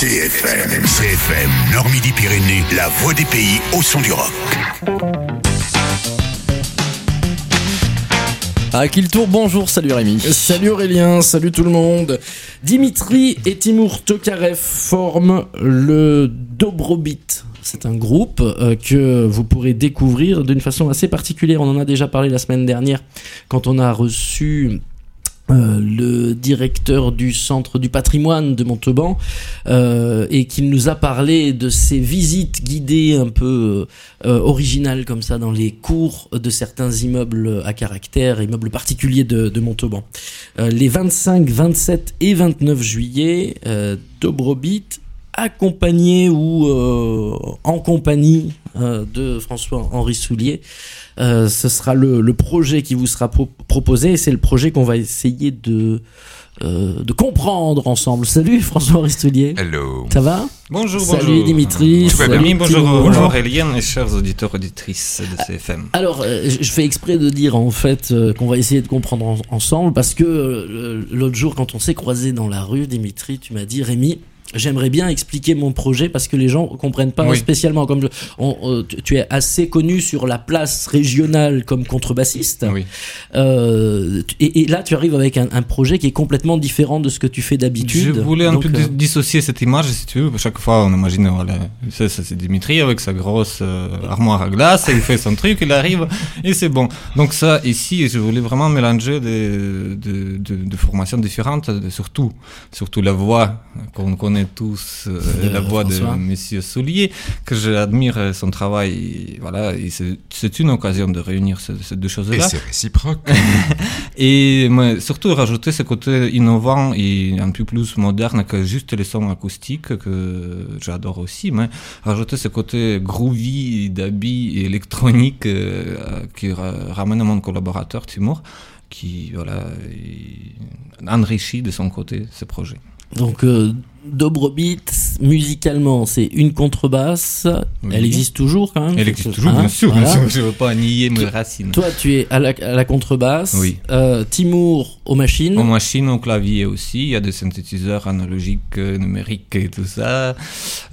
CFM, CFM, Nord-Midi-Pyrénées, la voix des pays au son du rock. À qui le tour Bonjour, salut Rémi. Salut Aurélien, salut tout le monde. Dimitri et Timur Tokarev forment le Dobrobit. C'est un groupe euh, que vous pourrez découvrir d'une façon assez particulière. On en a déjà parlé la semaine dernière quand on a reçu euh, le directeur du centre du patrimoine de Montauban euh, et qu'il nous a parlé de ces visites guidées un peu euh, originales comme ça dans les cours de certains immeubles à caractère, immeubles particuliers de, de Montauban. Euh, les 25, 27 et 29 juillet, euh, Dobrobit accompagné ou euh, en compagnie euh, de François-Henri Soulier. Euh, ce sera le, le projet qui vous sera pro- proposé et c'est le projet qu'on va essayer de, euh, de comprendre ensemble. Salut François-Henri Soulier. Hello. Ça va? Bonjour, Salut bonjour. Dimitri. Salut. Timur. bonjour, bonjour Aurélien et chers auditeurs auditrices de CFM. Alors, euh, je je fais exprès de dire en fait euh, qu'on va essayer de comprendre en- ensemble parce que euh, l'autre jour, quand on s'est croisé dans la rue, Dimitri, tu m'as dit Rémi. J'aimerais bien expliquer mon projet parce que les gens comprennent pas Oui. spécialement. Comme je- on- euh, tu es assez connu sur la place régionale comme contrebassiste, Oui. Euh, et, et là tu arrives avec un, un projet qui est complètement différent de ce que tu fais Je d'habitude. voulais un Donc, peu euh, dis- dissocier cette image, si tu veux. Chaque fois, on imagine, voilà, ça, ça, c'est Dimitri avec sa grosse euh, armoire à glace, et il fait son truc, il arrive, et c'est bon. Donc ça, ici, je voulais vraiment mélanger des, de, de, de formations différentes, surtout, surtout la voix qu'on connaît tous, euh, la voix François. de Monsieur Soulier, que j'admire euh, son travail. Et voilà, et c'est une occasion de réunir ces, ces deux Et choses-là. c'est réciproque. Et mais surtout rajouter ce côté innovant et un peu plus moderne que juste les sons acoustiques que j'adore aussi, mais rajouter ce côté groovy, d'habit et électronique euh, qui ra- ramène à mon collaborateur Timur, qui voilà enrichit de son côté ce projet. Donc, euh, Dobrobit, musicalement, c'est une contrebasse. Oui. Elle existe toujours quand même Elle existe chose- toujours, hein, bien sûr, voilà. je ne veux pas nier mes racines. Toi, tu es à la, à la contrebasse. Oui. Euh, Timur aux machines. Aux machines, au clavier aussi, il y a des synthétiseurs analogiques, euh, numériques et tout ça.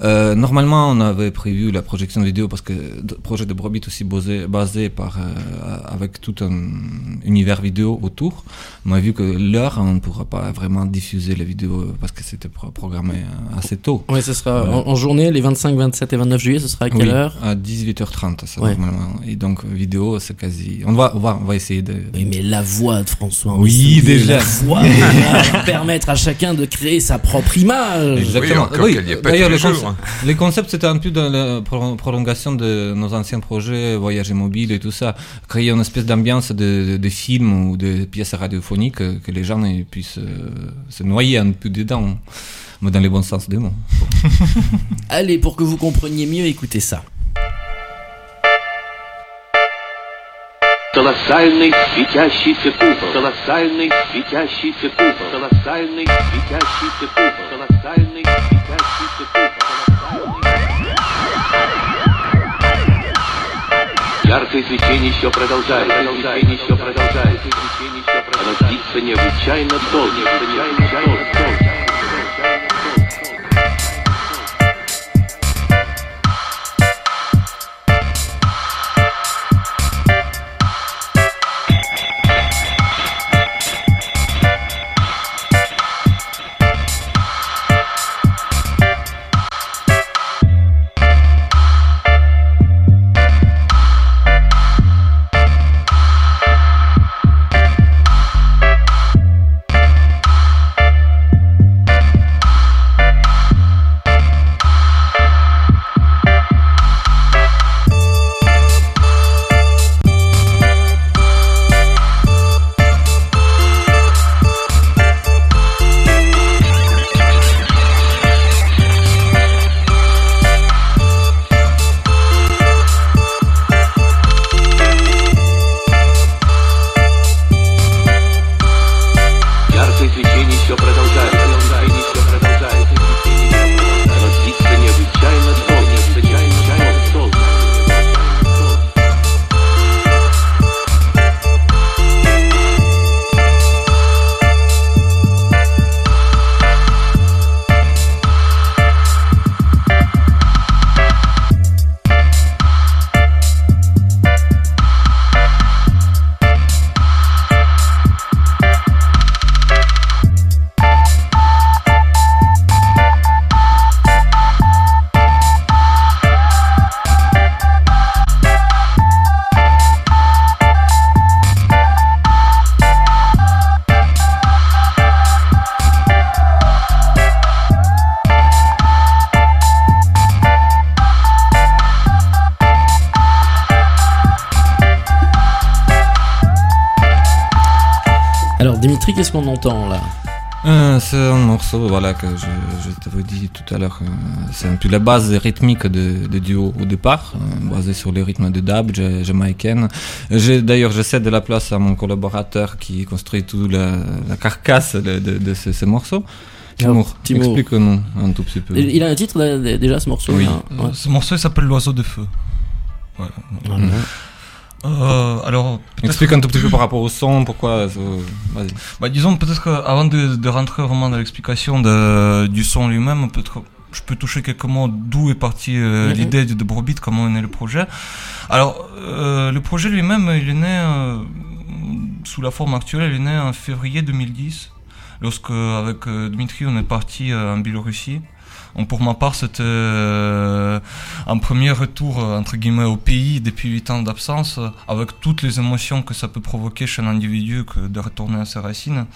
Euh, normalement, on avait prévu la projection vidéo parce que le projet de Brobit aussi basé, basé par, euh, avec tout un univers vidéo autour. Mais vu que l'heure, on ne pourra pas vraiment diffuser les vidéos parce que c'était pro- programmé euh, assez tôt. Ouais, ce sera Voilà. en, en journée, les 25, 27 et 29 juillet, ce sera à quelle Oui, heure À 18h30, ça, Ouais. normalement. Et donc, vidéo, c'est quasi. On va, on va, on va essayer de. Oui, mais la voix de François. Oui, Soulier, déjà. La voix va permettre à chacun de créer sa propre image. Exactement. est pas D'ailleurs, les jours. concept- les concepts, c'était un peu dans la pro- prolongation de nos anciens projets, voyager mobile et tout ça. Créer une espèce d'ambiance de, de, de film ou de pièces radiophoniques que les gens puissent euh, se noyer un peu dedans, mais dans le bon sens du mot. Allez, pour que vous compreniez mieux, écoutez ça. Колоссальный светящийся купол. Колоссальный светящийся купол. Колоссальный светящийся купол. Колоссальный светящийся купол. Яркое свечение еще продолжается. Свечение еще продолжается. Свечение еще продолжается. Оно длится необычайно долго. Необычайно долго. qu'est-ce qu'on entend là Euh, c'est un morceau voilà, que je, je t'avais dit tout à l'heure. euh, c'est un peu la base rythmique de, de duo au départ, euh, basé sur les rythmes de dub ja- jamaïcaine. J'ai- D'ailleurs, je cède de la place à mon collaborateur qui construit toute la, la carcasse de, de, de ce, ce morceau. Timour, explique-nous un tout petit peu. Il a un titre déjà ce morceau Oui. Ouais. Euh, Ce morceau il s'appelle L'oiseau de feu. Voilà. Voilà. Euh, alors, Explique un tout petit peu par rapport au son, pourquoi. euh, bah, disons peut-être qu'avant de, de rentrer vraiment dans l'explication du son lui-même, peut-être je peux toucher quelques mots d'où est partie euh, Mhm. l'idée de, de Brobit, comment est né le projet. Alors, euh, le projet lui-même, il est né euh, sous la forme actuelle, il est né en février 2010, lorsque avec Dmitri on est parti en Biélorussie. Pour ma part, c'était euh, un premier retour euh, entre au pays depuis 8 ans d'absence, euh, avec toutes les émotions que ça peut provoquer chez un individu que de retourner à ses racines.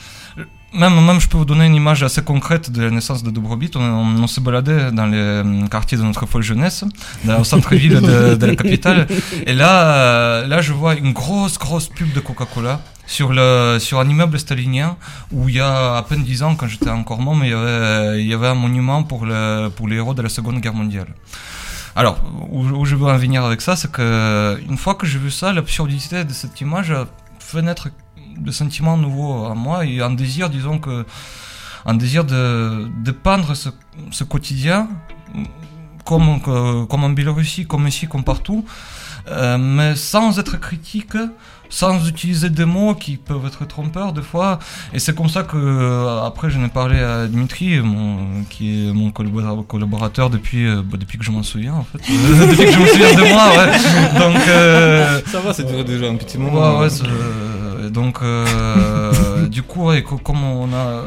Euh, Même, même, je peux vous donner une image assez concrète de la naissance de Dobrobit. On, on, on dans les euh, quartiers de notre folle jeunesse, dans le centre-ville de, la capitale. Et là, euh, là, je vois une grosse, grosse pub de Coca-Cola sur sur un immeuble stalinien où il y a à peine 10 ans, quand j'étais encore môme, il y avait il y avait un monument pour le pour les héros de la Seconde Guerre mondiale. Alors, où, je veux en venir avec ça, c'est que une fois que j'ai vu ça, l'absurdité de cette image fait naître des sentiments nouveaux à moi et un désir, disons que, un désir de, de peindre ce, ce quotidien, comme, que- comme en Biélorussie, comme ici, comme partout, euh, mais sans être critique, sans utiliser des mots qui peuvent être trompeurs des fois. Et c'est comme ça que, euh, après, j'en ai parlé à Dimitri, mon, qui est mon collabora- collaborateur depuis, euh, bah, depuis que je m'en souviens, en fait. depuis que je me souviens de moi, ouais. Donc, euh, Ça va, c'est déjà un petit Ouais, ouais, c'est- euh, donc euh, du coup, comme on a,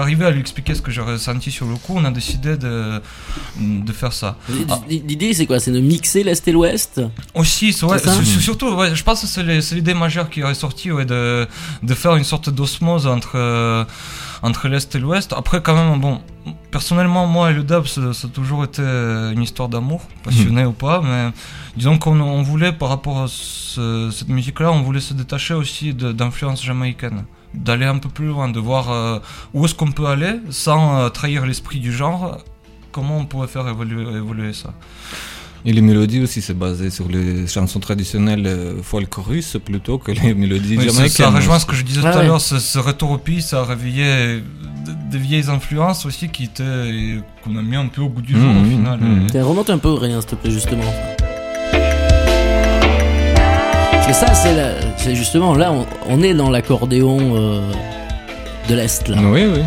arrivé à lui expliquer ce que j'ai ressenti sur le coup, on a décidé de, de faire ça. Ah. L'idée c'est quoi? C'est de mixer l'Est et l'Ouest? Aussi, ouais, surtout, ouais, je pense que c'est l'idée majeure qui est ressortie, ouais, de, de faire une sorte d'osmose entre, euh, entre l'Est et l'Ouest. Après, quand même, bon, personnellement, moi et le dub, ça, ça a toujours été une histoire d'amour, passionné ou pas, mais disons qu'on on voulait, par rapport à ce- cette musique-là, on voulait se détacher aussi d'influences jamaïcaines. D'aller un peu plus loin, de voir euh, où est-ce qu'on peut aller sans euh, trahir l'esprit du genre, comment on pourrait faire évoluer, évoluer ça? Et les mélodies aussi, c'est basé sur les chansons traditionnelles euh, folk russes plutôt que les mélodies Oui, ça, jamaïcaines. ça rejoint ce que je disais Ah tout à l'heure, ce, ce retour au pays, ça a réveillé de- des vieilles influences aussi qui étaient qu'on a mis un peu au goût du jour au final. mhm. Tiens, Remonte un peu, rien, s'il te plaît, justement. Parce que ça, c'est la- c'est justement là, on, on est dans l'accordéon euh, de l'Est, là. Oui, oui.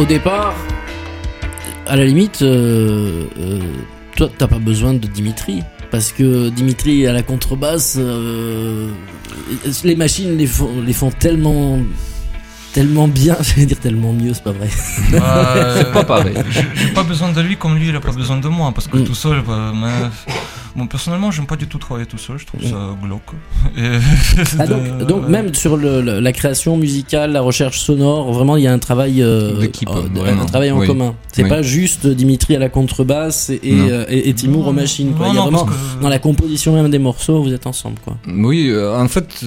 Au départ, à la limite, euh, euh, toi, t'as pas besoin de Dimitri. Parce que Dimitri à la contrebasse, euh, les machines les font, les font tellement, tellement bien. J'allais dire tellement mieux, c'est pas vrai. Euh, Pas pareil. J'ai pas besoin de lui comme lui, il a pas besoin de moi parce que Mm. tout seul. bah, mais- Bon, personnellement, j'aime pas du tout travailler tout seul, je trouve ça glauque. Et- Ah, donc, de- donc même sur le- la création musicale, la recherche sonore, vraiment il y a un travail, euh, D'équipe, euh, un travail en Oui. commun. C'est Oui. pas juste Dimitri à la contrebasse et, euh, et- Timur aux machines. Quoi. Non, il y a non, vraiment que- dans la composition même des morceaux, vous êtes ensemble quoi. Oui, euh, en fait,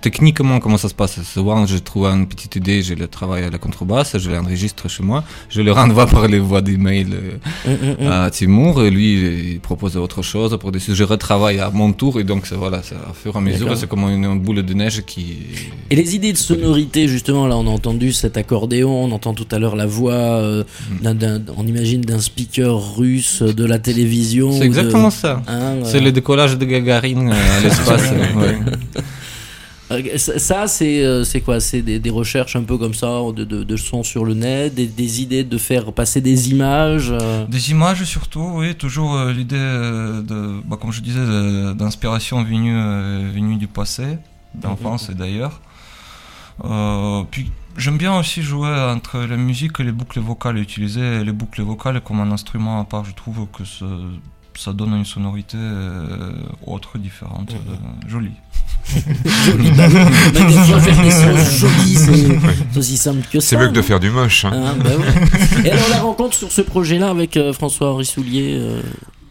techniquement, comment ça se passe? Souvent, je trouve une petite idée, je le travaille à la contrebasse, je l'enregistre chez moi, je le renvoie par les voies d'email hum, hum. à Timur, et lui, il propose autre chose pour des sujets. Je retravaille à mon tour, et donc, voilà, c'est à fur et à mesure, c'est comme une, une boule de neige qui. Et les idées de sonorité, justement, là on a entendu cet accordéon, on entend tout à l'heure la voix, euh, d'un- d'un- on imagine d'un speaker russe de la télévision. C'est de- exactement ça. hein, C'est euh, le décollage de Gagarine euh, à l'espace. ouais. Ça- euh, c'est quoi? C'est des, recherches un peu comme ça, de, de, sons sur le net, des, idées de faire passer des images. euh, Des images surtout, oui, toujours euh, l'idée de, bah, comme je disais, d'inspiration venue, venue du passé, d'enfance et d'ailleurs. Puis j'aime bien aussi jouer entre la musique et les boucles vocales, utiliser les boucles vocales comme un instrument à part. Je trouve que ça, donne une sonorité euh, autre, différente, euh, jolie. Joli, bah oui. Mais des fois, faire des choses jolies, c'est aussi simple que ça. C'est mieux que de faire du moche. hein. Ah, bah ouais. Et alors la rencontre sur ce projet-là avec euh, François-Henri Soulier, euh,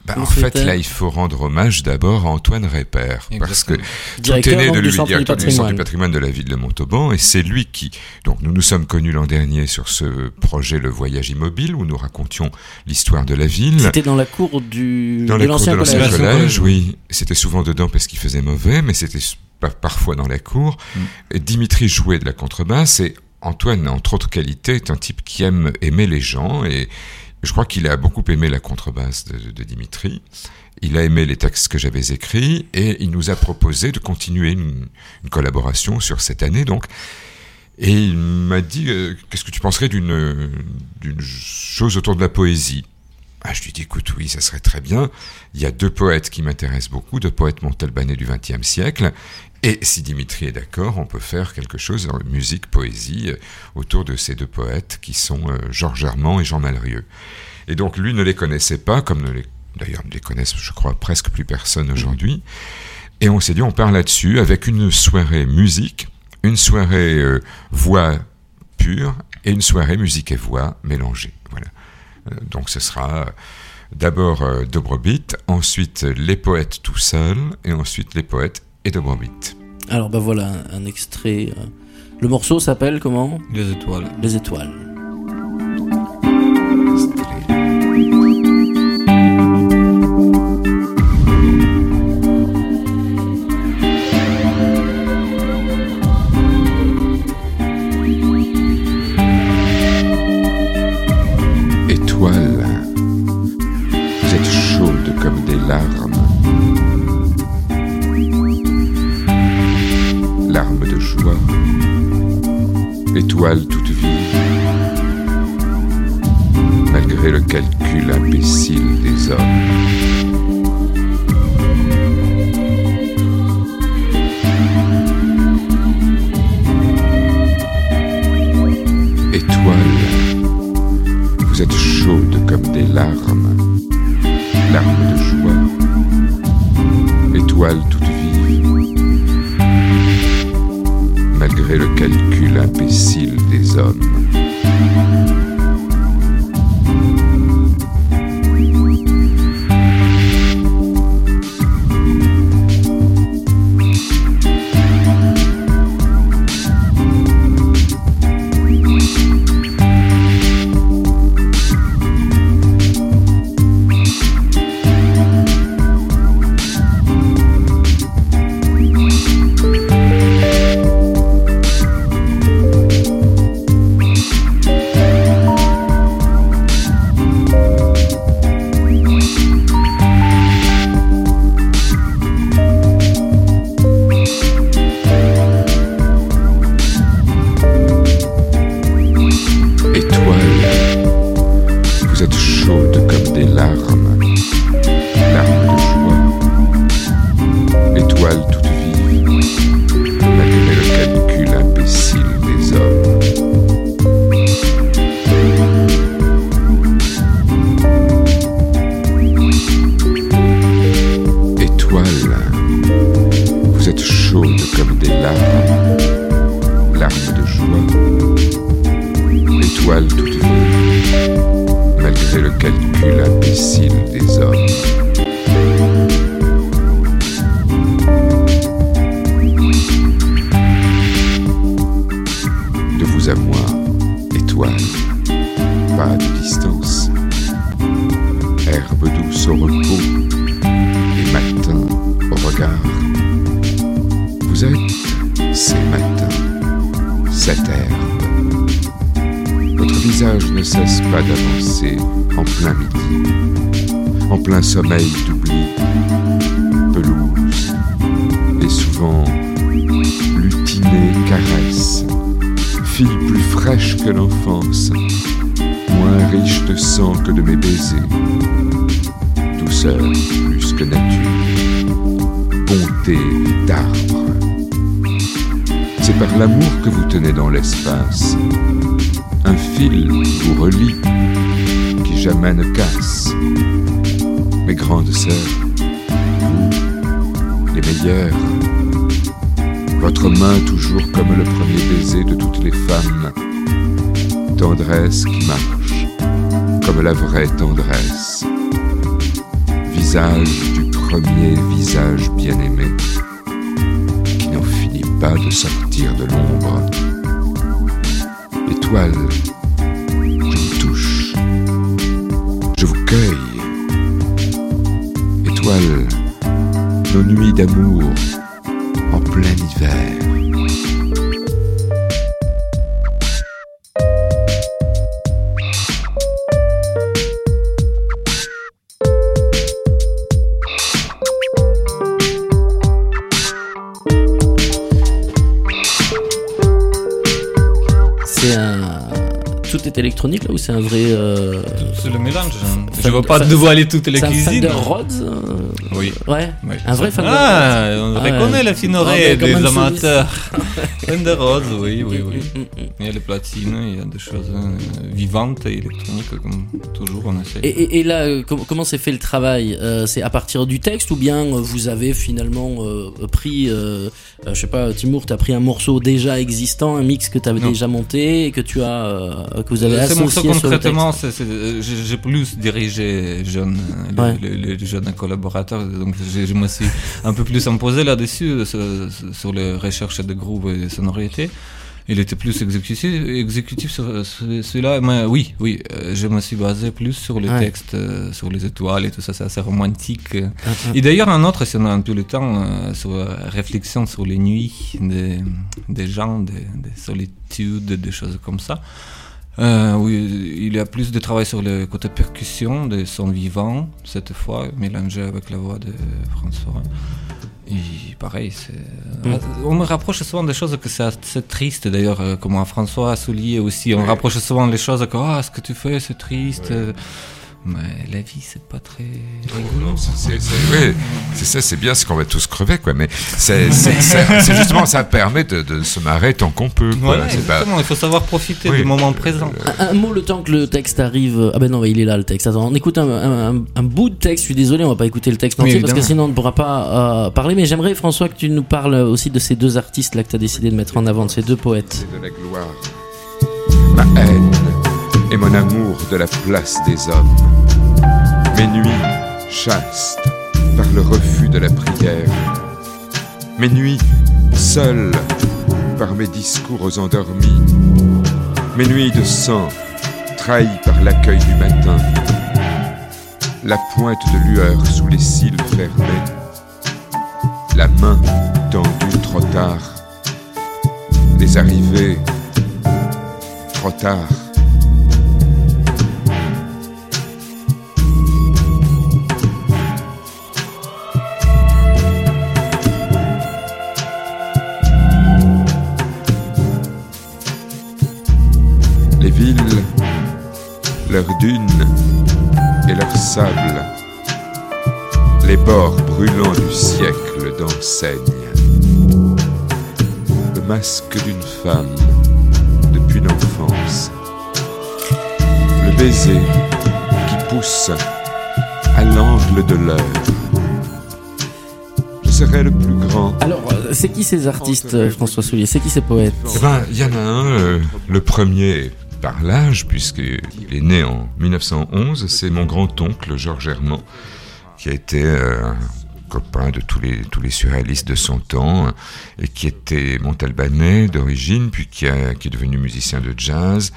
Bah, en fait, là, il faut rendre hommage d'abord à Antoine Répère, parce que Exactement. tout est directeur né de lui, du directeur du Centre du patrimoine. de la ville de Montauban, et c'est lui qui. Donc, nous nous sommes connus l'an dernier sur ce projet Le Voyage Immobile, où nous racontions l'histoire de la ville. C'était dans la cour du Dans de l'ancien collège. collège. collège, oui. C'était souvent dedans parce qu'il faisait mauvais, mais c'était parfois dans la cour. Mm. Et Dimitri jouait de la contrebasse et Antoine, entre autres qualités, est un type qui aime aimer les gens et je crois qu'il a beaucoup aimé la contrebasse de, Dimitri. Il a aimé les textes que j'avais écrits et il nous a proposé de continuer une, collaboration sur cette année donc. Et il m'a dit euh, qu'est-ce que tu penserais d'une chose autour de la poésie? Ah, je lui dis, écoute, oui, ça serait très bien. Il y a deux poètes qui m'intéressent beaucoup, deux poètes montalbanais du XXe siècle. Et si Dimitri est d'accord, on peut faire quelque chose en musique, poésie, euh, autour de ces deux poètes qui sont euh, Georges Armand et Jean Malrieux. Et donc, lui ne les connaissait pas, comme ne les, d'ailleurs ne les connaissent, je crois, presque plus personne aujourd'hui. Et on s'est dit, on part là-dessus avec une soirée musique, une soirée euh, voix pure et une soirée musique et voix mélangées. Voilà. Euh, donc ce sera euh, d'abord euh, Dobrobit, ensuite les poètes tout seuls, et ensuite les poètes et Dobrobit. Alors bah voilà un, un extrait. Le morceau s'appelle comment? Les étoiles. Les. Étoiles, Votre visage ne cesse pas d'avancer en plein midi, en plein sommeil d'oubli, pelouse, et souvent lutinée caresse, fille plus fraîche que l'enfance, moins riche de sang que de mes baisers, douceur plus que nature, bonté d'arbre. C'est par l'amour que vous tenez dans l'espace. Un fil vous relie, qui jamais ne casse. Mes grandes sœurs, vous, les meilleures. Votre main toujours comme le premier baiser de toutes les femmes. Tendresse qui marche, comme la vraie tendresse. Visage du premier visage bien-aimé, qui de sortir de l'ombre. Étoile, je vous touche, je vous cueille. Étoile, nos nuits d'amour en plein hiver. Électronique là ou c'est un vrai. euh, C'est le mélange. hein. Je Fan- veux pas fan- dévoiler toutes les C'est un cuisines. Fender Rhodes euh, Oui. Ouais. Oui. Un vrai fan de Ah, on ouais. reconnaît la fine oreille des amateurs. Fender Rhodes, oui, oui, oui. Mm, mm, mm. Il y a les platines, il y a des choses euh, vivantes et électroniques, comme toujours on essaie. Et, et- et là, euh, com- comment s'est fait le travail Euh, C'est à partir du texte ou bien vous avez finalement euh, pris, euh, je sais pas, Timour, t'as pris un morceau déjà existant, un mix que t'avais Non. déjà monté et que tu as, que vous avez associé le texte. concrètement, j'ai plus dirigé Ouais. les, les- les jeunes collaborateurs, donc je me suis un peu plus imposé là-dessus, euh, sur, les recherches de groupes et sonorités. Il était plus exécutif, exécutif sur sur celui-là, mais oui, oui, euh, je me suis basé plus sur les Ouais. textes, euh, sur les étoiles et tout ça, c'est assez romantique. euh. Ah, ah. Et d'ailleurs, un autre, si on a un peu le temps, euh, sur euh, réflexion sur les nuits des, des gens, des, des solitudes, des choses comme ça. Euh, oui, il y a plus de travail sur le côté percussion des sons vivants, cette fois, mélangé avec la voix de François. Et pareil. Mm. on me rapproche souvent des choses que c'est assez triste, d'ailleurs, euh, comme à François a souligné aussi. On rapproche souvent les choses que ah, ce que tu fais, c'est triste. euh, Mais la vie, c'est pas très rigolo. Non, c'est- c'est c'est- ouais, c'est ça, c'est bien, c'est qu'on va tous crever, quoi. Mais c'est c'est- c'est- c'est justement, ça permet de, de se marrer tant qu'on peut. quoi. Voilà, pas- il faut savoir profiter Oui. du moment présent. Un, un mot le temps que le texte arrive. Ah ben non, il est là le texte. Attends, on écoute un, un- un- un bout de texte. Je suis désolé, on va pas écouter le texte Oui, entier parce que sinon on ne pourra pas euh, parler. Mais j'aimerais François que tu nous parles aussi de ces deux artistes là que tu as décidé de mettre en avant, de ces deux poètes. C'est de la gloire. Ma haine et mon amour de la place des hommes. Mes nuits chastes par le refus de la prière. Mes nuits seules par mes discours endormis. Mes nuits de sang trahies par l'accueil du matin. La pointe de lueur sous les cils fermés. La main tendue trop tard les arrivées trop tard. Leurs dunes et leurs sables, les bords brûlants du siècle d'enseigne le masque d'une femme depuis l'enfance. Le baiser qui pousse à l'angle de l'heure. Je serai le plus grand. Alors, euh, c'est qui ces artistes, euh, François Soulier? C'est qui ces poètes? Eh ben, il y en a un, euh, le premier par l'âge, puisqu'il est né en 1911, c'est mon grand-oncle Georges Herman, qui a été euh, un copain de tous les, tous les surréalistes de son temps, et qui était montalbanais d'origine, puis qui est devenu musicien de jazz,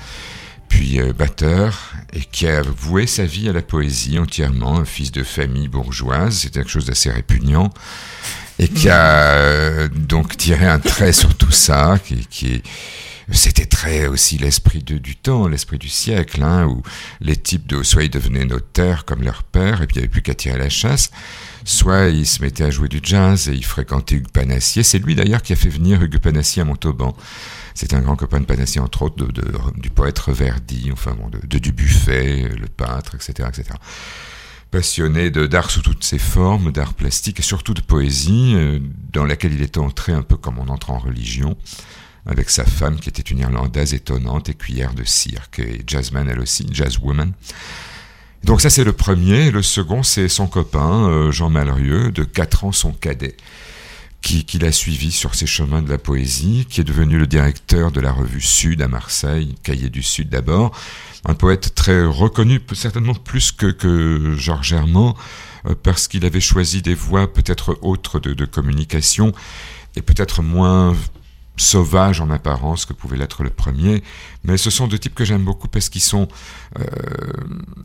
puis euh, batteur, et qui a voué sa vie à la poésie entièrement, un fils de famille bourgeoise, c'était quelque chose d'assez répugnant, et qui a euh, donc tiré un trait sur tout ça, qui, qui c'était très aussi l'esprit du temps, l'esprit du siècle, hein, où les types de soit ils devenaient notaires comme leur père, et puis il n'y avait plus qu'à tirer la chasse, soit ils se mettaient à jouer du jazz et ils fréquentaient Hugues Panassier. C'est lui d'ailleurs qui a fait venir Hugues Panassier à Montauban. C'est un grand copain de Panassier, entre autres, de, du poète Reverdy, enfin bon, de, Dubuffet, le peintre, etc., etc passionné d'art sous toutes ses formes, d'art plastique et surtout de poésie, euh, dans laquelle il était entré un peu comme on entre en religion, avec sa femme qui était une Irlandaise étonnante, écuyère de cirque et jazzman elle aussi, jazzwoman. Donc ça c'est le premier. Le second c'est son copain euh, Jean Malrieux, de 4 ans son cadet, qui, qui l'a suivi sur ses chemins de la poésie, qui est devenu le directeur de la revue Sud à Marseille, Cahier du Sud d'abord, un poète très reconnu, certainement plus que, que Georges Herman, euh, parce qu'il avait choisi des voies peut-être autres de, de communication et peut-être moins sauvages en apparence que pouvait l'être le premier, mais ce sont deux types que j'aime beaucoup parce qu'ils sont, euh,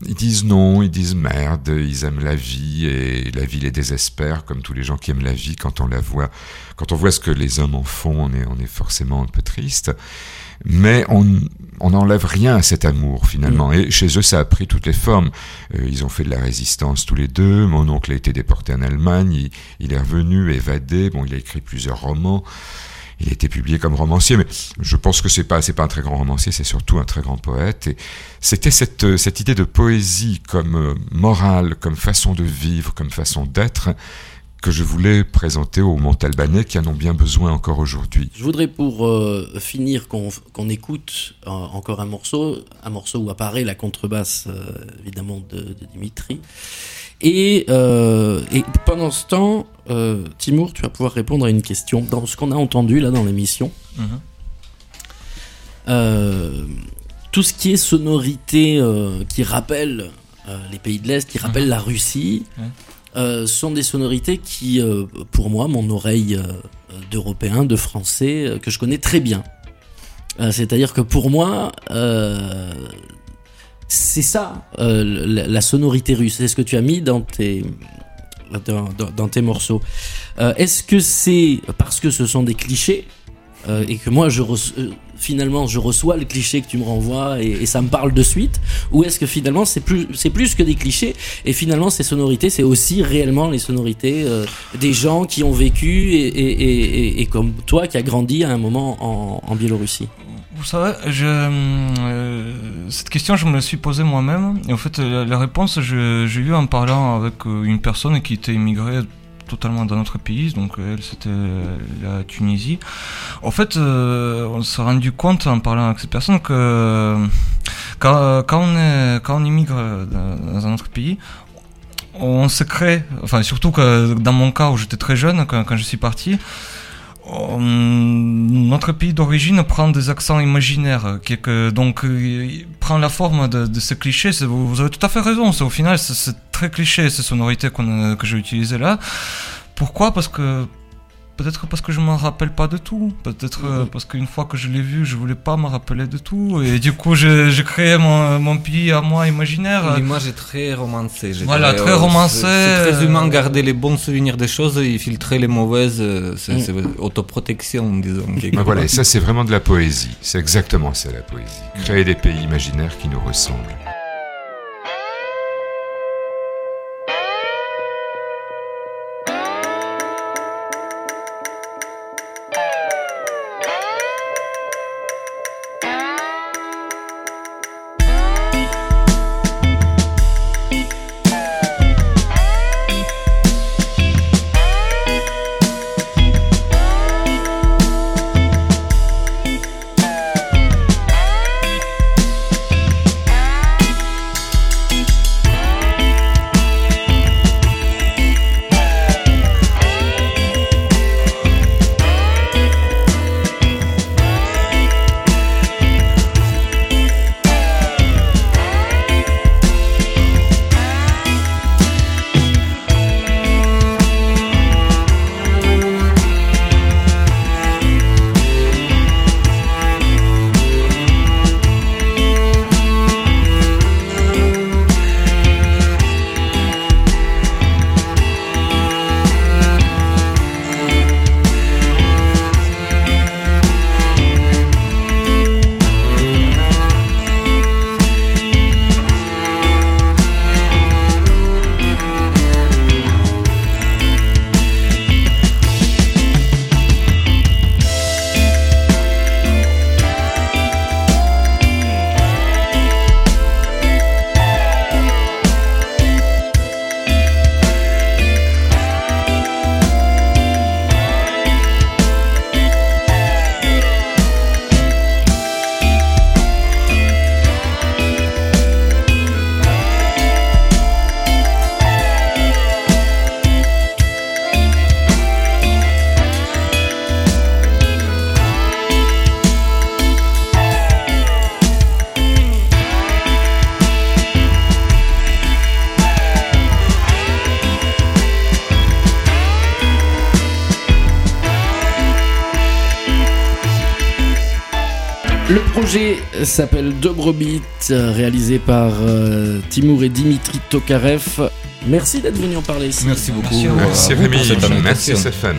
ils disent non, ils disent merde, ils aiment la vie et la vie les désespère, comme tous les gens qui aiment la vie quand on la voit, quand on voit ce que les hommes en font, on est, on est forcément un peu triste, mais on on n'enlève rien à cet amour finalement. Et chez eux, ça a pris toutes les formes. Euh, ils ont fait de la résistance tous les deux. Mon oncle a été déporté en Allemagne. Il, il est revenu, évadé. Bon, il a écrit plusieurs romans. Il a été publié comme romancier, mais je pense que c'est pas c'est pas un très grand romancier, c'est surtout un très grand poète. Et c'était cette cette idée de poésie comme euh, morale, comme façon de vivre, comme façon d'être que je voulais présenter aux Montalbanais qui en ont bien besoin encore aujourd'hui. Je voudrais pour euh, finir qu'on écoute euh, encore un morceau, un morceau où apparaît la contrebasse euh, évidemment de, de Dimitri. Et, euh, et pendant ce temps, euh, Timour, tu vas pouvoir répondre à une question dans ce qu'on a entendu là dans l'émission. Mhm. Euh, tout ce qui est sonorité euh, qui rappelle euh, les pays de l'Est, qui rappelle la Russie. Euh, sont des sonorités qui, euh, pour moi, mon oreille euh, d'Européen, de Français, que je connais très bien. C'est-à-dire que pour moi, c'est ça, la, sonorité russe. C'est ce que tu as mis dans tes, dans, dans- dans tes morceaux. Est-ce que c'est parce que ce sont des clichés et que moi je finalement je reçois le cliché que tu me renvoies et, ça me parle de suite ou est-ce que finalement c'est plus c'est plus que des clichés et finalement ces sonorités c'est aussi réellement les sonorités euh, des gens qui ont vécu et, comme toi qui a grandi à un moment en, Biélorussie? Vous savez, euh, cette question, je me la suis posée moi-même. Et en fait, la, la réponse, j'ai eu en parlant avec euh, une personne qui était immigrée totalement dans notre pays, donc euh, elle, c'était la Tunisie. En fait, euh, on s'est rendu compte en parlant avec cette personne que euh, quand, on, est, quand on immigre dans un autre pays, on se crée, enfin surtout que dans mon cas où j'étais très jeune quand, quand je suis parti, notre pays d'origine prend des accents imaginaires, donc euh, prend la forme de, de ces clichés. Vous, avez tout à fait raison. Au final c'est- très cliché ces sonorités a- que j'ai utilisées là. Pourquoi? Parce que peut-être parce que je m'en rappelle pas de tout. Peut-être euh, parce qu'une fois que je l'ai vu, je voulais pas me rappeler de tout. Et du coup, j'ai créé mon, mon pays à moi imaginaire. L'image est très romancée. Voilà, dirais. très romancée, C'est très humain, garder les bons souvenirs des choses et filtrer les mauvaises. euh, C'est Mm. c'est autoprotection, disons. Ben voilà, et ça c'est vraiment de la poésie. C'est exactement ça la poésie. Créer des pays imaginaires qui nous ressemblent. Le projet s'appelle Dobrobit, euh, réalisé par euh, Timur et Dimitri Tokarev. Merci d'être venu en parler ici. Merci beaucoup. Merci Rémi, merci invitation. Stéphane.